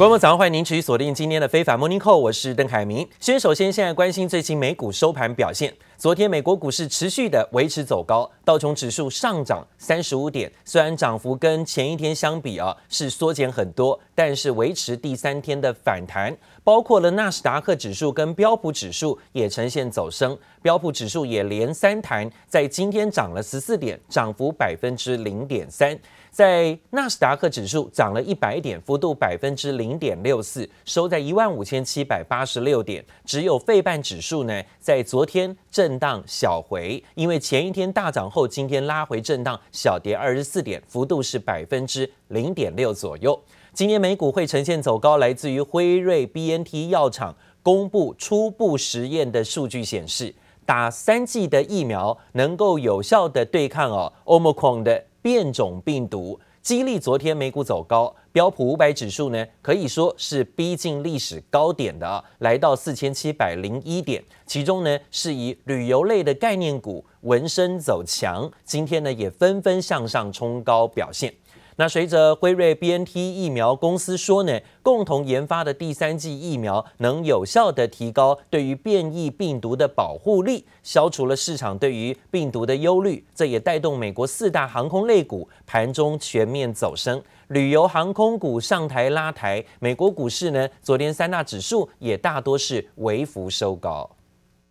观众早上，欢迎您持续锁定今天的非凡 Morning Call，我是邓凯明。先首先现在关心最新美股收盘表现。昨天美国股市持续的维持走高，道琼指数上涨三十五点，虽然涨幅跟前一天相比啊是缩减很多，但是维持第三天的反弹。包括了纳斯达克指数跟标普指数也呈现走升，标普指数也连三弹，在今天涨了十四点，涨幅百分之零点三。在纳斯达克指数涨了一百点，幅度百分之零点六四，收在一万五千七百八十六点。只有费半指数呢，在昨天震荡小回，因为前一天大涨后，今天拉回震荡小跌二十四点，幅度是百分之零点六左右。今年美股会呈现走高，来自于辉瑞 BNT 药厂公布初步实验的数据显示，打三剂的疫苗能够有效的对抗哦 Omicron 的。变种病毒激励昨天美股走高，标普五百指数呢可以说是逼近历史高点的啊，来到四千七百零一点。其中呢是以旅游类的概念股闻声走强，今天呢也纷纷向上冲高表现。那随着辉瑞 BNT 疫苗公司说呢，共同研发的第三剂疫苗能有效的提高对于变异病毒的保护力，消除了市场对于病毒的忧虑。这也带动美国四大航空类股盘中全面走升，旅游航空股上台拉抬。美国股市呢，昨天三大指数也大多是微幅收高。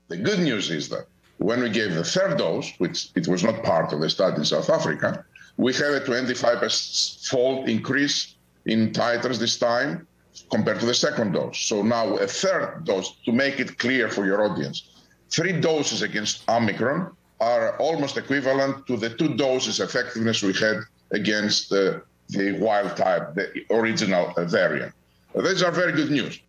The good news is that when we gave the third dose, which it was not part of the study in South Africa. We have a 25-fold increase in titers this time compared to the second dose. So now a third dose, to make it clear for your audience, three doses against Omicron are almost equivalent to the two doses effectiveness we had against the, the wild type, the original variant. These are very good news.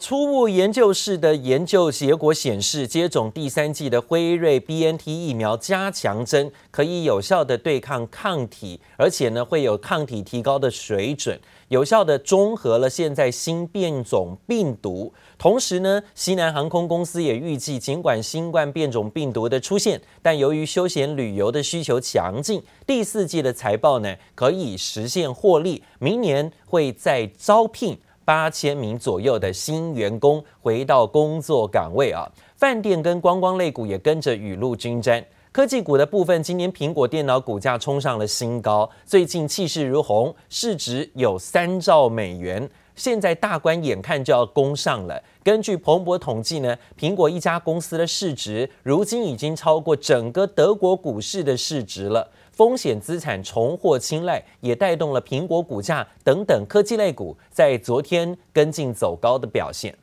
初步研究室的研究结果显示，接种第三剂的辉瑞 BNT 疫苗加强针可以有效的对抗抗体，而且呢会有抗体提高的水准，有效的中和了现在新变种病毒。同时呢，西南航空公司也预计，尽管新冠变种病毒的出现，但由于休闲旅游的需求强劲，第四季的财报呢可以实现获利，明年会再招聘。八千名左右的新员工回到工作岗位啊，饭店跟观光类股也跟着雨露均沾。科技股的部分，今年苹果电脑股价冲上了新高，最近气势如虹，市值有三兆美元，现在大关眼看就要攻上了。根据彭博统计呢，苹果一家公司的市值如今已经超过整个德国股市的市值了。风险资产重获青睐，也带动了苹果股价等等科技类股在昨天跟进走高的表现。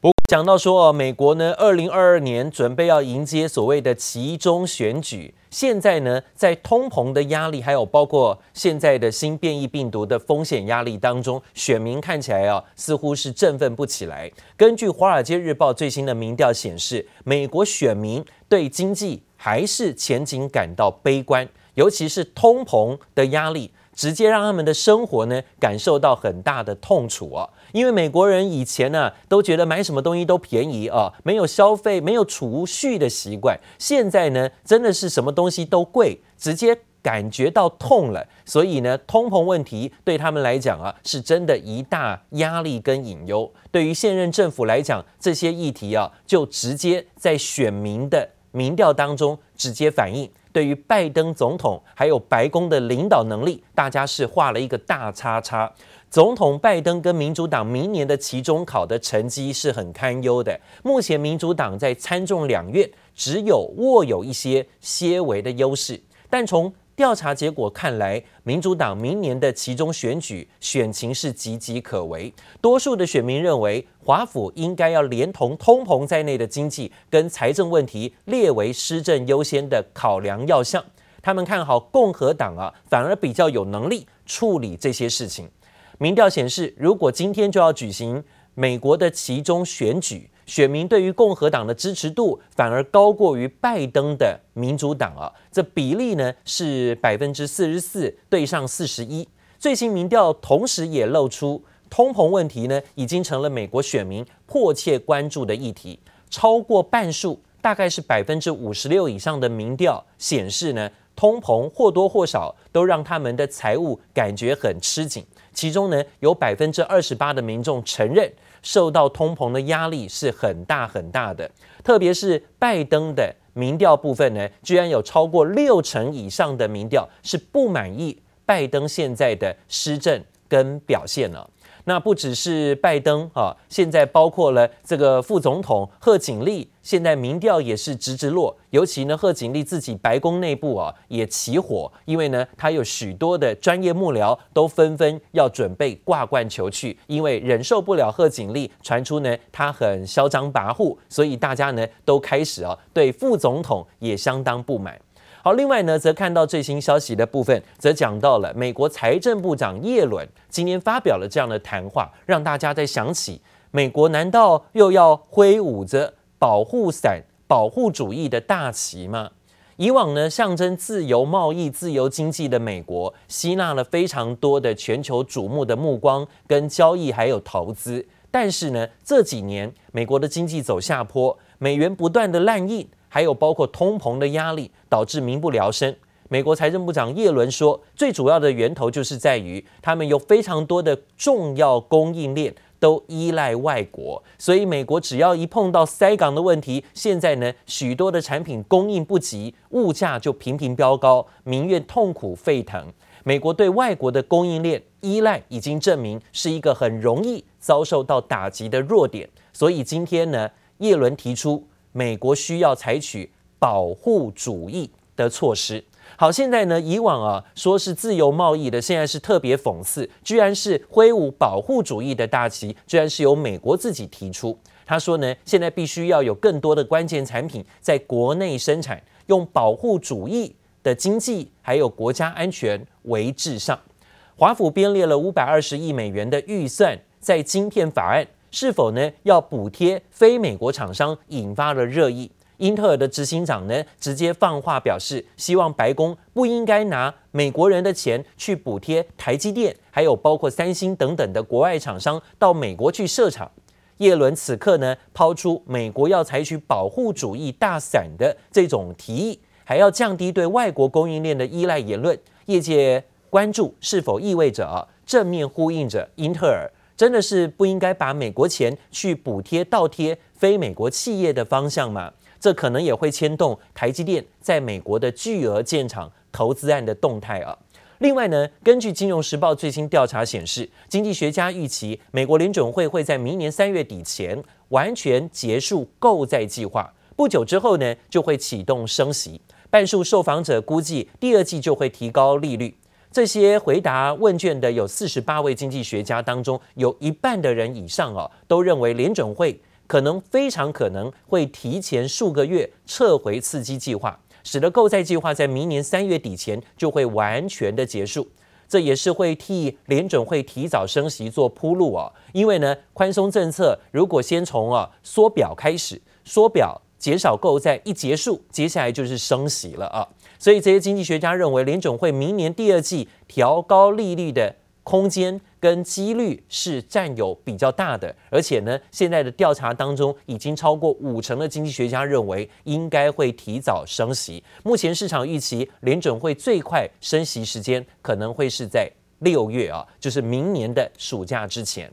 不过讲到说，美国呢，二零二二年准备要迎接所谓的期中选举，现在呢，在通膨的压力，还有包括现在的新变异病毒的风险压力当中，选民看起来啊，似乎是振奋不起来。根据《华尔街日报》最新的民调显示，美国选民对经济还是前景感到悲观，尤其是通膨的压力，直接让他们的生活呢感受到很大的痛楚啊！因为美国人以前呢都觉得买什么东西都便宜啊，没有消费、没有储蓄的习惯，现在呢真的是什么东西都贵，直接感觉到痛了。所以呢，通膨问题对他们来讲啊，是真的一大压力跟隐忧。对于现任政府来讲，这些议题啊，就直接在选民的。民调当中直接反映，对于拜登总统还有白宫的领导能力，大家是画了一个大叉叉。总统拜登跟民主党明年的期中考的成绩是很堪忧的。目前民主党在参众两院只有握有一些些微的优势，但从调查结果看来，民主党明年的期中选举选情是岌岌可危。多数的选民认为，华府应该要连同通膨在内的经济跟财政问题列为施政优先的考量要项。他们看好共和党啊，反而比较有能力处理这些事情。民调显示，如果今天就要举行美国的期中选举，选民对于共和党的支持度反而高过于拜登的民主党啊，这比例呢是百分之四十四对上四十一。最新民调同时也露出通膨问题呢，已经成了美国选民迫切关注的议题。超过半数，大概是百分之五十六以上的民调显示呢，通膨或多或少都让他们的财务感觉很吃紧。其中呢，有百分之二十八的民众承认受到通膨的压力是很大很大的。特别是拜登的民调部分呢，居然有超过六成以上的民调是不满意拜登现在的施政跟表现了。那不只是拜登啊，现在包括了这个副总统贺锦丽，现在民调也是直直落。尤其呢，贺锦丽自己白宫内部啊也起火，因为呢，他有许多的专业幕僚都纷纷要准备挂冠求去，因为忍受不了贺锦丽传出呢他很嚣张跋扈，所以大家呢都开始啊对副总统也相当不满。好，另外呢，则看到最新消息的部分，则讲到了美国财政部长叶伦今天发表了这样的谈话，让大家在想起，美国难道又要挥舞着保护伞、保护主义的大旗吗？以往呢，象征自由贸易、自由经济的美国，吸纳了非常多的全球瞩目的目光跟交易，还有投资。但是呢，这几年美国的经济走下坡，美元不断的滥印。还有包括通膨的压力，导致民不聊生。美国财政部长叶伦说，最主要的源头就是在于他们有非常多的重要供应链都依赖外国，所以美国只要一碰到塞港的问题，现在呢，许多的产品供应不及，物价就频频飙高，民怨痛苦沸腾。美国对外国的供应链依赖已经证明是一个很容易遭受到打击的弱点，所以今天呢，叶伦提出。美国需要采取保护主义的措施。好，现在呢，以往啊说是自由贸易的，现在是特别讽刺，居然是挥舞保护主义的大旗，居然是由美国自己提出。他说呢，现在必须要有更多的关键产品在国内生产，用保护主义的经济还有国家安全为至上。华府编列了五百二十亿美元的预算在晶片法案。是否呢要补贴非美国厂商，引发了热议。英特尔的执行长呢直接放话表示，希望白宫不应该拿美国人的钱去补贴台积电，还有包括三星等等的国外厂商到美国去设厂。耶伦此刻呢抛出美国要采取保护主义大伞的这种提议，还要降低对外国供应链的依赖言论，业界关注是否意味着啊正面呼应着英特尔。真的是不应该把美国钱去补贴倒贴非美国企业的方向吗？这可能也会牵动台积电在美国的巨额建厂投资案的动态啊。另外呢，根据《金融时报》最新调查显示，经济学家预期美国联准会会在明年三月底前完全结束购债计划，不久之后呢就会启动升息。半数受访者估计第二季就会提高利率。这些回答问卷的有四十八位经济学家当中，有一半的人以上啊，都认为联准会可能非常可能会提前数个月撤回刺激计划，使得购债计划在明年三月底前就会完全的结束。这也是会替联准会提早升息做铺路啊，因为呢，宽松政策如果先从啊缩表开始，缩表减少购债一结束，接下来就是升息了啊。所以这些经济学家认为，联准会明年第二季调高利率的空间跟几率是占有比较大的，而且呢，现在的调查当中已经超过五成的经济学家认为应该会提早升息。目前市场预期联准会最快升息时间可能会是在六月啊，就是明年的暑假之前。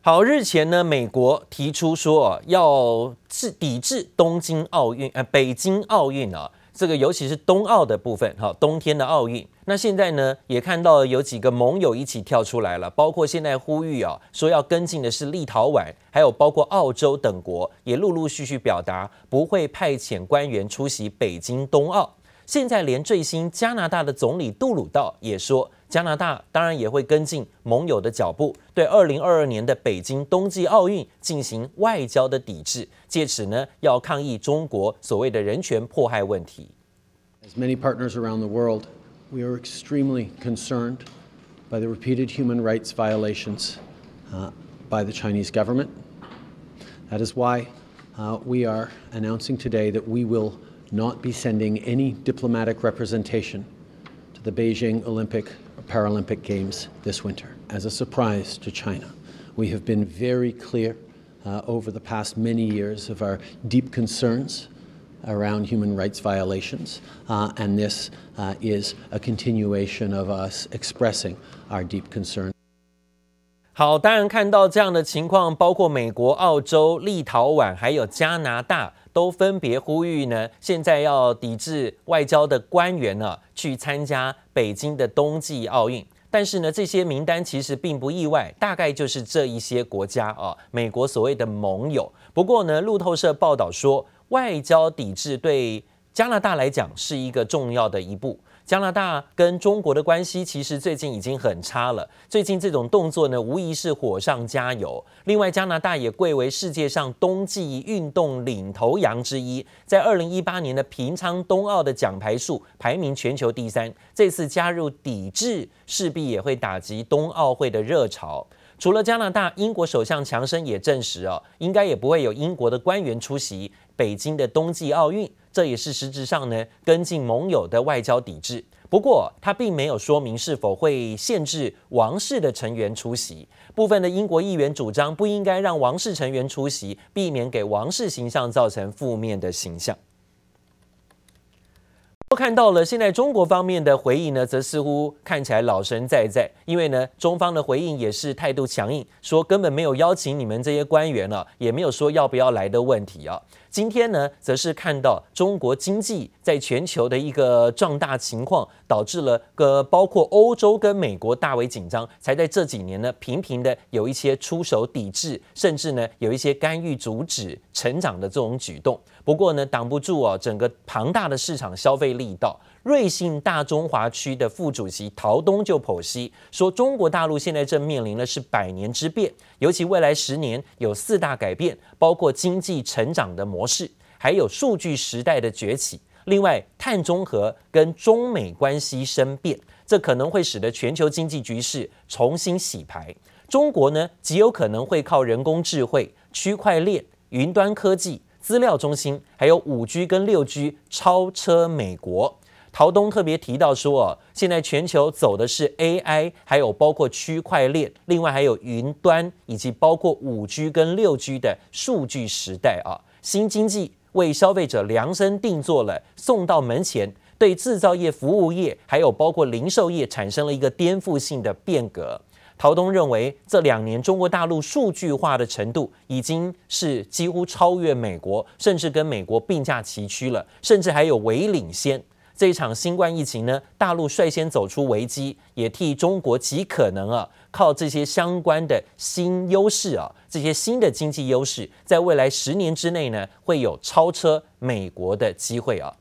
好，日前呢，美国提出说要制抵制东京奥运，呃，北京奥运啊。这个尤其是冬奥的部分，哈，冬天的奥运。那现在呢，也看到有几个盟友一起跳出来了，包括现在呼吁啊，说要跟进的是立陶宛，还有包括澳洲等国，也陆陆续续表达不会派遣官员出席北京冬奥。现在连最新加拿大的总理杜鲁道也说。加拿大当然也会跟进盟友的脚步，对二零二二年的北京冬季奥运进行外交的抵制，借此呢要抗议中国所谓的人权迫害问题。As many partners around the world, we are extremely concerned by the repeated human rights violations by the Chinese government. That is why we are announcing today that we will not be sending any diplomatic representation to the Beijing Olympic Paralympic Games this winter. As a surprise to China, we have been very clear uh, over the past many years of our deep concerns around human rights violations, uh, and this uh, is a continuation of us expressing our deep concern. 好，当然看到这样的情况，包括美国、澳洲、立陶宛还有加拿大， 都分别呼吁呢，现在要抵制外交的官员呢、啊，去参加北京的冬季奥运。但是呢，这些名单其实并不意外，大概就是这一些国家啊，美国所谓的盟友。不过呢，路透社报道说，外交抵制对加拿大来讲是一个重要的一步。加拿大跟中国的关系其实最近已经很差了，最近这种动作呢，无疑是火上加油。另外，加拿大也贵为世界上冬季运动领头羊之一，在二零一八年的平昌冬奥的奖牌数排名全球第三。这次加入抵制，势必也会打击冬奥会的热潮。除了加拿大，英国首相强生也证实哦，应该也不会有英国的官员出席北京的冬季奥运。这也是实质上呢，跟进盟友的外交抵制。不过，他并没有说明是否会限制王室的成员出席。部分的英国议员主张不应该让王室成员出席，避免给王室形象造成负面的形象。都看到了，现在中国方面的回应呢，则似乎看起来老神在在，因为呢，中方的回应也是态度强硬，说根本没有邀请你们这些官员了，也没有说要不要来的问题啊。今天呢，则是看到中国经济在全球的一个壮大情况，导致了个包括欧洲跟美国大为紧张，才在这几年呢，频频的有一些出手抵制，甚至呢，有一些干预阻止成长的这种举动。不过呢，挡不住啊，整个庞大的市场消费力道。瑞信大中华区的副主席陶东就剖析说，中国大陆现在正面临的是百年之变，尤其未来十年有四大改变，包括经济成长的模式，还有数据时代的崛起。另外，碳中和跟中美关系生变，这可能会使得全球经济局势重新洗牌。中国呢，极有可能会靠人工智慧、区块链、云端科技。资料中心还有五 G 跟六 G 超车美国。陶东特别提到说，哦，现在全球走的是 AI，还有包括区块链，另外还有云端，以及包括五 G 跟六 G 的数据时代啊。新经济为消费者量身定做了，送到门前，对制造业、服务业还有包括零售业产生了一个颠覆性的变革。陶东认为，这两年中国大陆数据化的程度已经是几乎超越美国，甚至跟美国并驾齐驱了，甚至还有微领先。这一场新冠疫情呢，大陆率先走出危机，也替中国极可能啊，靠这些相关的新优势啊，这些新的经济优势，在未来十年之内呢，会有超车美国的机会啊。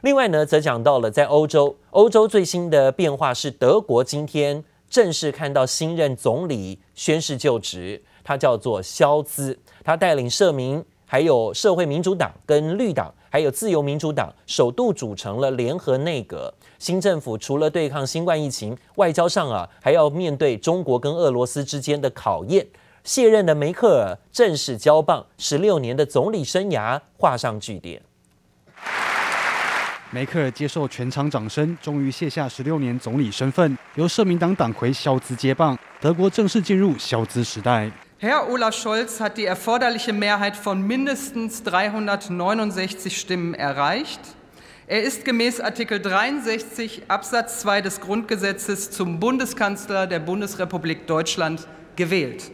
另外呢，则讲到了在欧洲，欧洲最新的变化是德国今天。正式看到新任总理宣誓就职，他叫做肖兹，他带领社民、还有社会民主党跟绿党，还有自由民主党，首度组成了联合内阁。新政府除了对抗新冠疫情，外交上啊，还要面对中国跟俄罗斯之间的考验。卸任的梅克尔正式交棒，十六年的总理生涯画上句点。梅克尔接受全场掌声，终于卸下十六年总理身份，由社民党党魁肖兹接棒，德国正式进入肖兹时代。Herr Olaf Scholz hat die erforderliche Mehrheit von mindestens 369 Stimmen erreicht. Er ist gemäß Artikel 63 Absatz 2 des Grundgesetzes zum Bundeskanzler der Bundesrepublik Deutschland gewählt.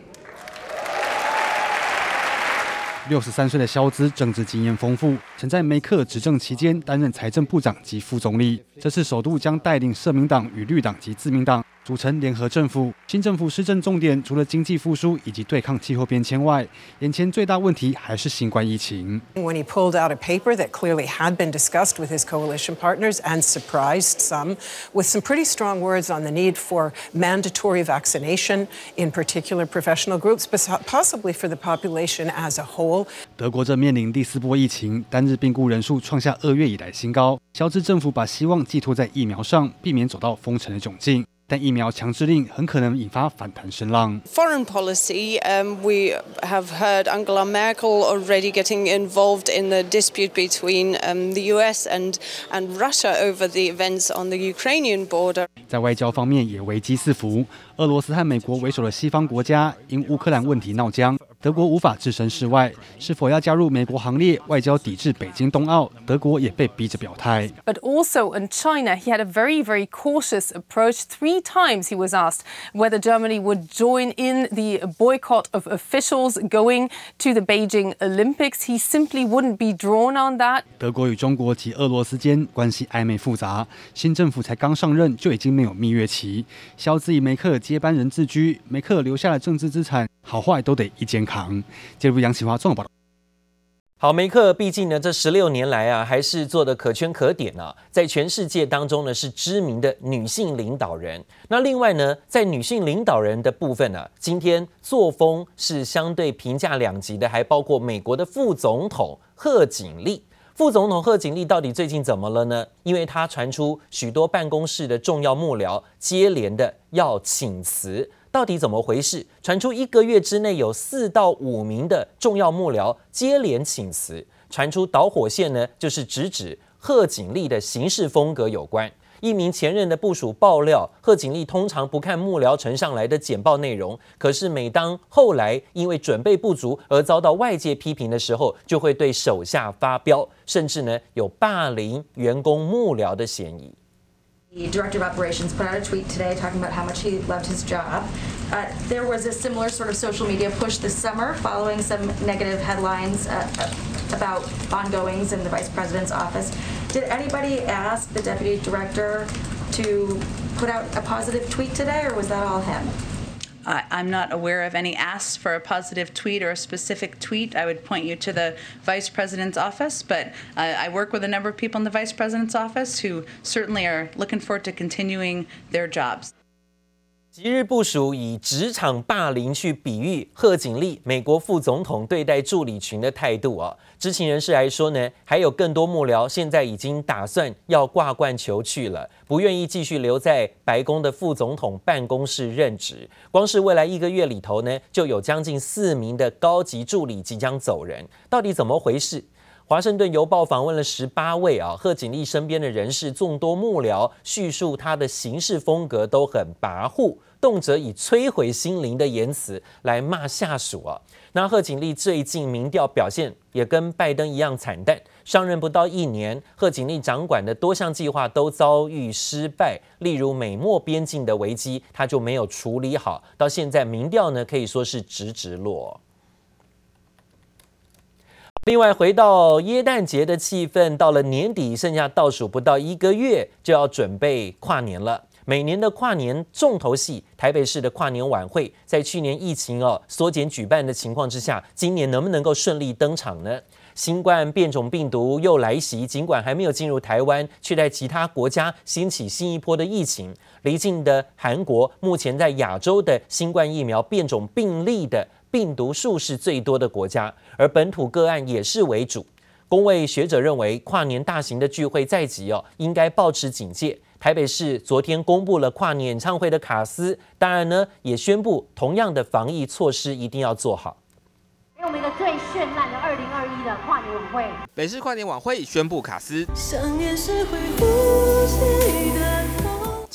六十三岁的肖兹政治经验丰富，曾在梅克尔执政期间担任财政部长及副总理，这次首度将带领社民党与绿党及自民党。 组成联合政府，新政府施政重点除了经济复苏以及对抗气候变迁外，眼前最大问题还是新冠疫情。When he pulled out a paper that clearly had been discussed with his coalition partners and surprised some, with some pretty strong words on the need for mandatory vaccination, in particular professional groups, but possibly for the population as a whole. 德国正面临第四波疫情，单日病故人数创下二月以来新高。肖治政府把希望寄托在疫苗上，避免走到封城的窘境。但疫苗强制令很可能引发反弹声浪。Foreign policy, um, we have heard Angela Merkel already getting involved in the dispute between um, the U.S. and and Russia over the events on the Ukrainian border. 在外交方面也危机四伏， 俄罗斯和美国为首的西方国家因乌克兰问题闹僵。德国无法置身事外，是否要加入美国行列，外交抵制北京冬奥，德国也被逼着表态。But also in China, he had a very, very cautious approach. Three times he was asked whether Germany would join in the boycott of officials going to the Beijing Olympics. He simply wouldn't be drawn on that. 德国与中国及俄罗斯间关系暧昧复杂，新政府才刚上任就已经没有蜜月期。肖兹以梅克尔接班人自居，梅克留下了政治资产，好坏都得一肩扛。接入杨启华综合报道。好，梅克毕竟呢，这十六年来啊，还是做得可圈可点啊，在全世界当中呢，是知名的女性领导人。那另外呢，在女性领导人的部分呢、今天作风是相对评价两极的，还包括美国的副总统贺锦丽。副总统贺锦丽到底最近怎么了呢？因为她传出许多办公室的重要幕僚接连的要请辞。到底怎么回事？传出一个月之内有四到五名的重要幕僚接连请辞，传出导火线呢，就是直指贺锦丽的行事风格有关。一名前任的部署爆料，贺锦丽通常不看幕僚呈上来的简报内容，可是每当后来因为准备不足而遭到外界批评的时候，就会对手下发飙，甚至呢有霸凌员工幕僚的嫌疑。The director of operations put out a tweet today talking about how much he loved his job. Uh, there was a similar sort of social media push this summer following some negative headlines uh, about ongoings in the vice president's office. Did anybody ask the deputy director to put out a positive tweet today, or was that all him? I'm not aware of any asks for a positive tweet or a specific tweet. I would point you to the Vice President's office, but I work with a number of people in the Vice President's office who certainly are looking forward to continuing their jobs. 即日部署以职场霸凌去比喻贺锦丽美国副总统对待助理群的态度啊，知情人士来说呢，还有更多幕僚现在已经打算要挂冠求去了，不愿意继续留在白宫的副总统办公室任职。光是未来一个月里头呢，就有将近四名的高级助理即将走人，到底怎么回事？华盛顿邮报访问了十八位啊贺锦丽身边的人士，众多幕僚叙述他的行事风格都很跋扈。动辄以摧毁心灵的言辞来骂下属啊！那贺锦丽最近民调表现也跟拜登一样惨淡，上任不到一年，贺锦丽掌管的多项计划都遭遇失败，例如美墨边境的危机，他就没有处理好，到现在民调呢可以说是直直落。另外，回到耶诞节的气氛，到了年底，剩下倒数不到一个月，就要准备跨年了。每年的跨年重头戏，台北市的跨年晚会，在去年疫情哦缩减举办的情况之下，今年能不能够顺利登场呢？新冠变种病毒又来袭，尽管还没有进入台湾，却在其他国家掀起新一波的疫情。离近的韩国，目前在亚洲的新冠疫苗变种病例的病毒数是最多的国家，而本土个案也是为主。公卫学者认为，跨年大型的聚会在即哦，应该保持警戒。台北市昨天公布了跨年演唱会的卡司，当然呢，也宣布同样的防疫措施一定要做好。给我们一个最绚烂的二零二一的跨年晚会。北市跨年晚会宣布卡司。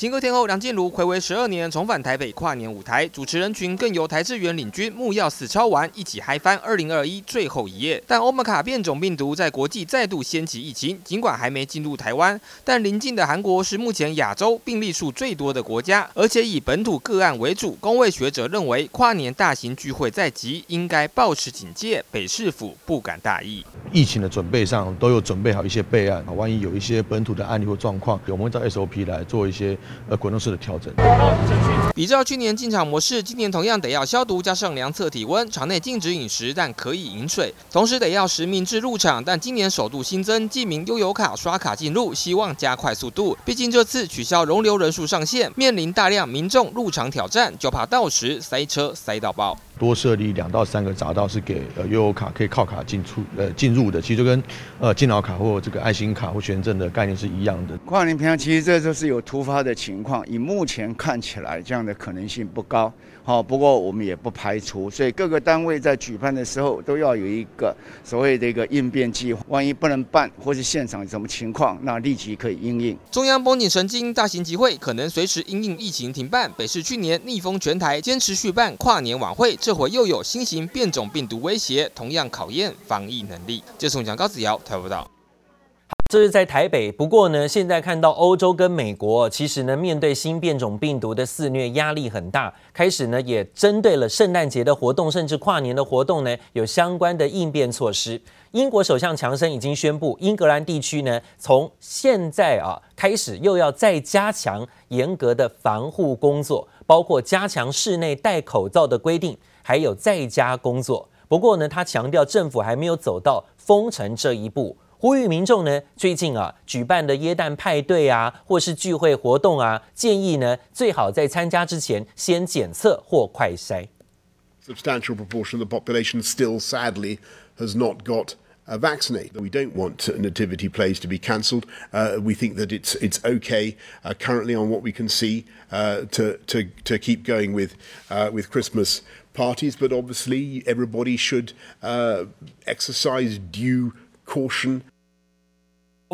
金歌天后梁静茹回违十二年重返台北跨年舞台，主持人群更由邰智源领军，木曜四超玩一起嗨翻二零二一最后一夜。但欧米卡变种病毒在国际再度掀起疫情，尽管还没进入台湾，但邻近的韩国是目前亚洲病例数最多的国家，而且以本土个案为主。公卫学者认为，跨年大型聚会在即，应该保持警戒。北市府不敢大意，疫情的准备上都有准备好一些备案，万一有一些本土的案例或状况，我们会照 SOP 来做一些。呃，滚动式的调整。比照去年进场模式，今年同样得要消毒，加上量测体温，场内禁止饮食，但可以饮水。同时得要实名制入场，但今年首度新增记名悠游卡刷卡进入，希望加快速度。毕竟这次取消容留人数上限，面临大量民众入场挑战，就怕到时塞车塞到爆。多设立两到三个闸道是给呃悠游卡可以靠卡进出呃进入的，其实就跟呃敬老卡或这个爱心卡或学生证的概念是一样的。跨年平常其实这就是有突发的情况，以目前看起来这样的可能性不高。好，不过我们也不排除，所以各个单位在举办的时候都要有一个所谓的一个应变计划。万一不能办，或是现场有什么情况，那立即可以应应。中央绷紧神经，大型集会可能随时因应疫情停办。北市去年逆风全台，坚持续办跨年晚会，这回又有新型变种病毒威胁，同样考验防疫能力。这是我讲高子瑶台报道。这是在台北，不过呢，现在看到欧洲跟美国，其实呢，面对新变种病毒的肆虐，压力很大，开始呢，也针对了圣诞节的活动，甚至跨年的活动呢，有相关的应变措施。英国首相强生已经宣布，英格兰地区呢，从现在啊开始，又要再加强严格的防护工作，包括加强室内戴口罩的规定，还有在家工作。不过呢，他强调政府还没有走到封城这一步。呼吁民众呢，最近啊举办的耶诞派对啊，或是聚会活动啊，建议呢最好在参加之前先检测或快筛。Substantial proportion of the population still sadly has not got vaccinated. We don't want nativity plays to be cancelled. Uh, we think that it's it's okay uh, currently on what we can see uh, to to to keep going with uh, with Christmas parties, but obviously everybody should uh, exercise due caution.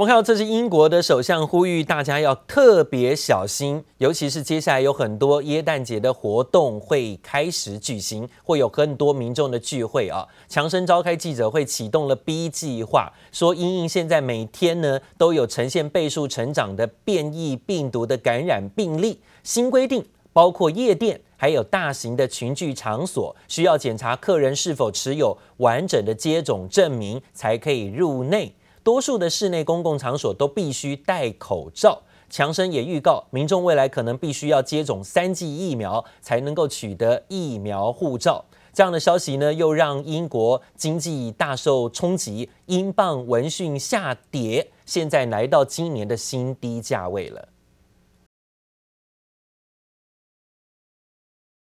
我们看到，这是英国的首相呼吁大家要特别小心，尤其是接下来有很多耶诞节的活动会开始举行，会有很多民众的聚会啊。强生召开记者会，启动了 B 计划，说因应现在每天呢都有呈现倍数成长的变异病毒的感染病例，新规定包括夜店还有大型的群聚场所，需要检查客人是否持有完整的接种证明才可以入内。多数的室内公共场所都必须戴口罩。强生也预告，民众未来可能必须要接种三剂疫苗才能够取得疫苗护照。这样的消息呢，又让英国经济大受冲击，英镑闻讯下跌，现在来到今年的新低价位了。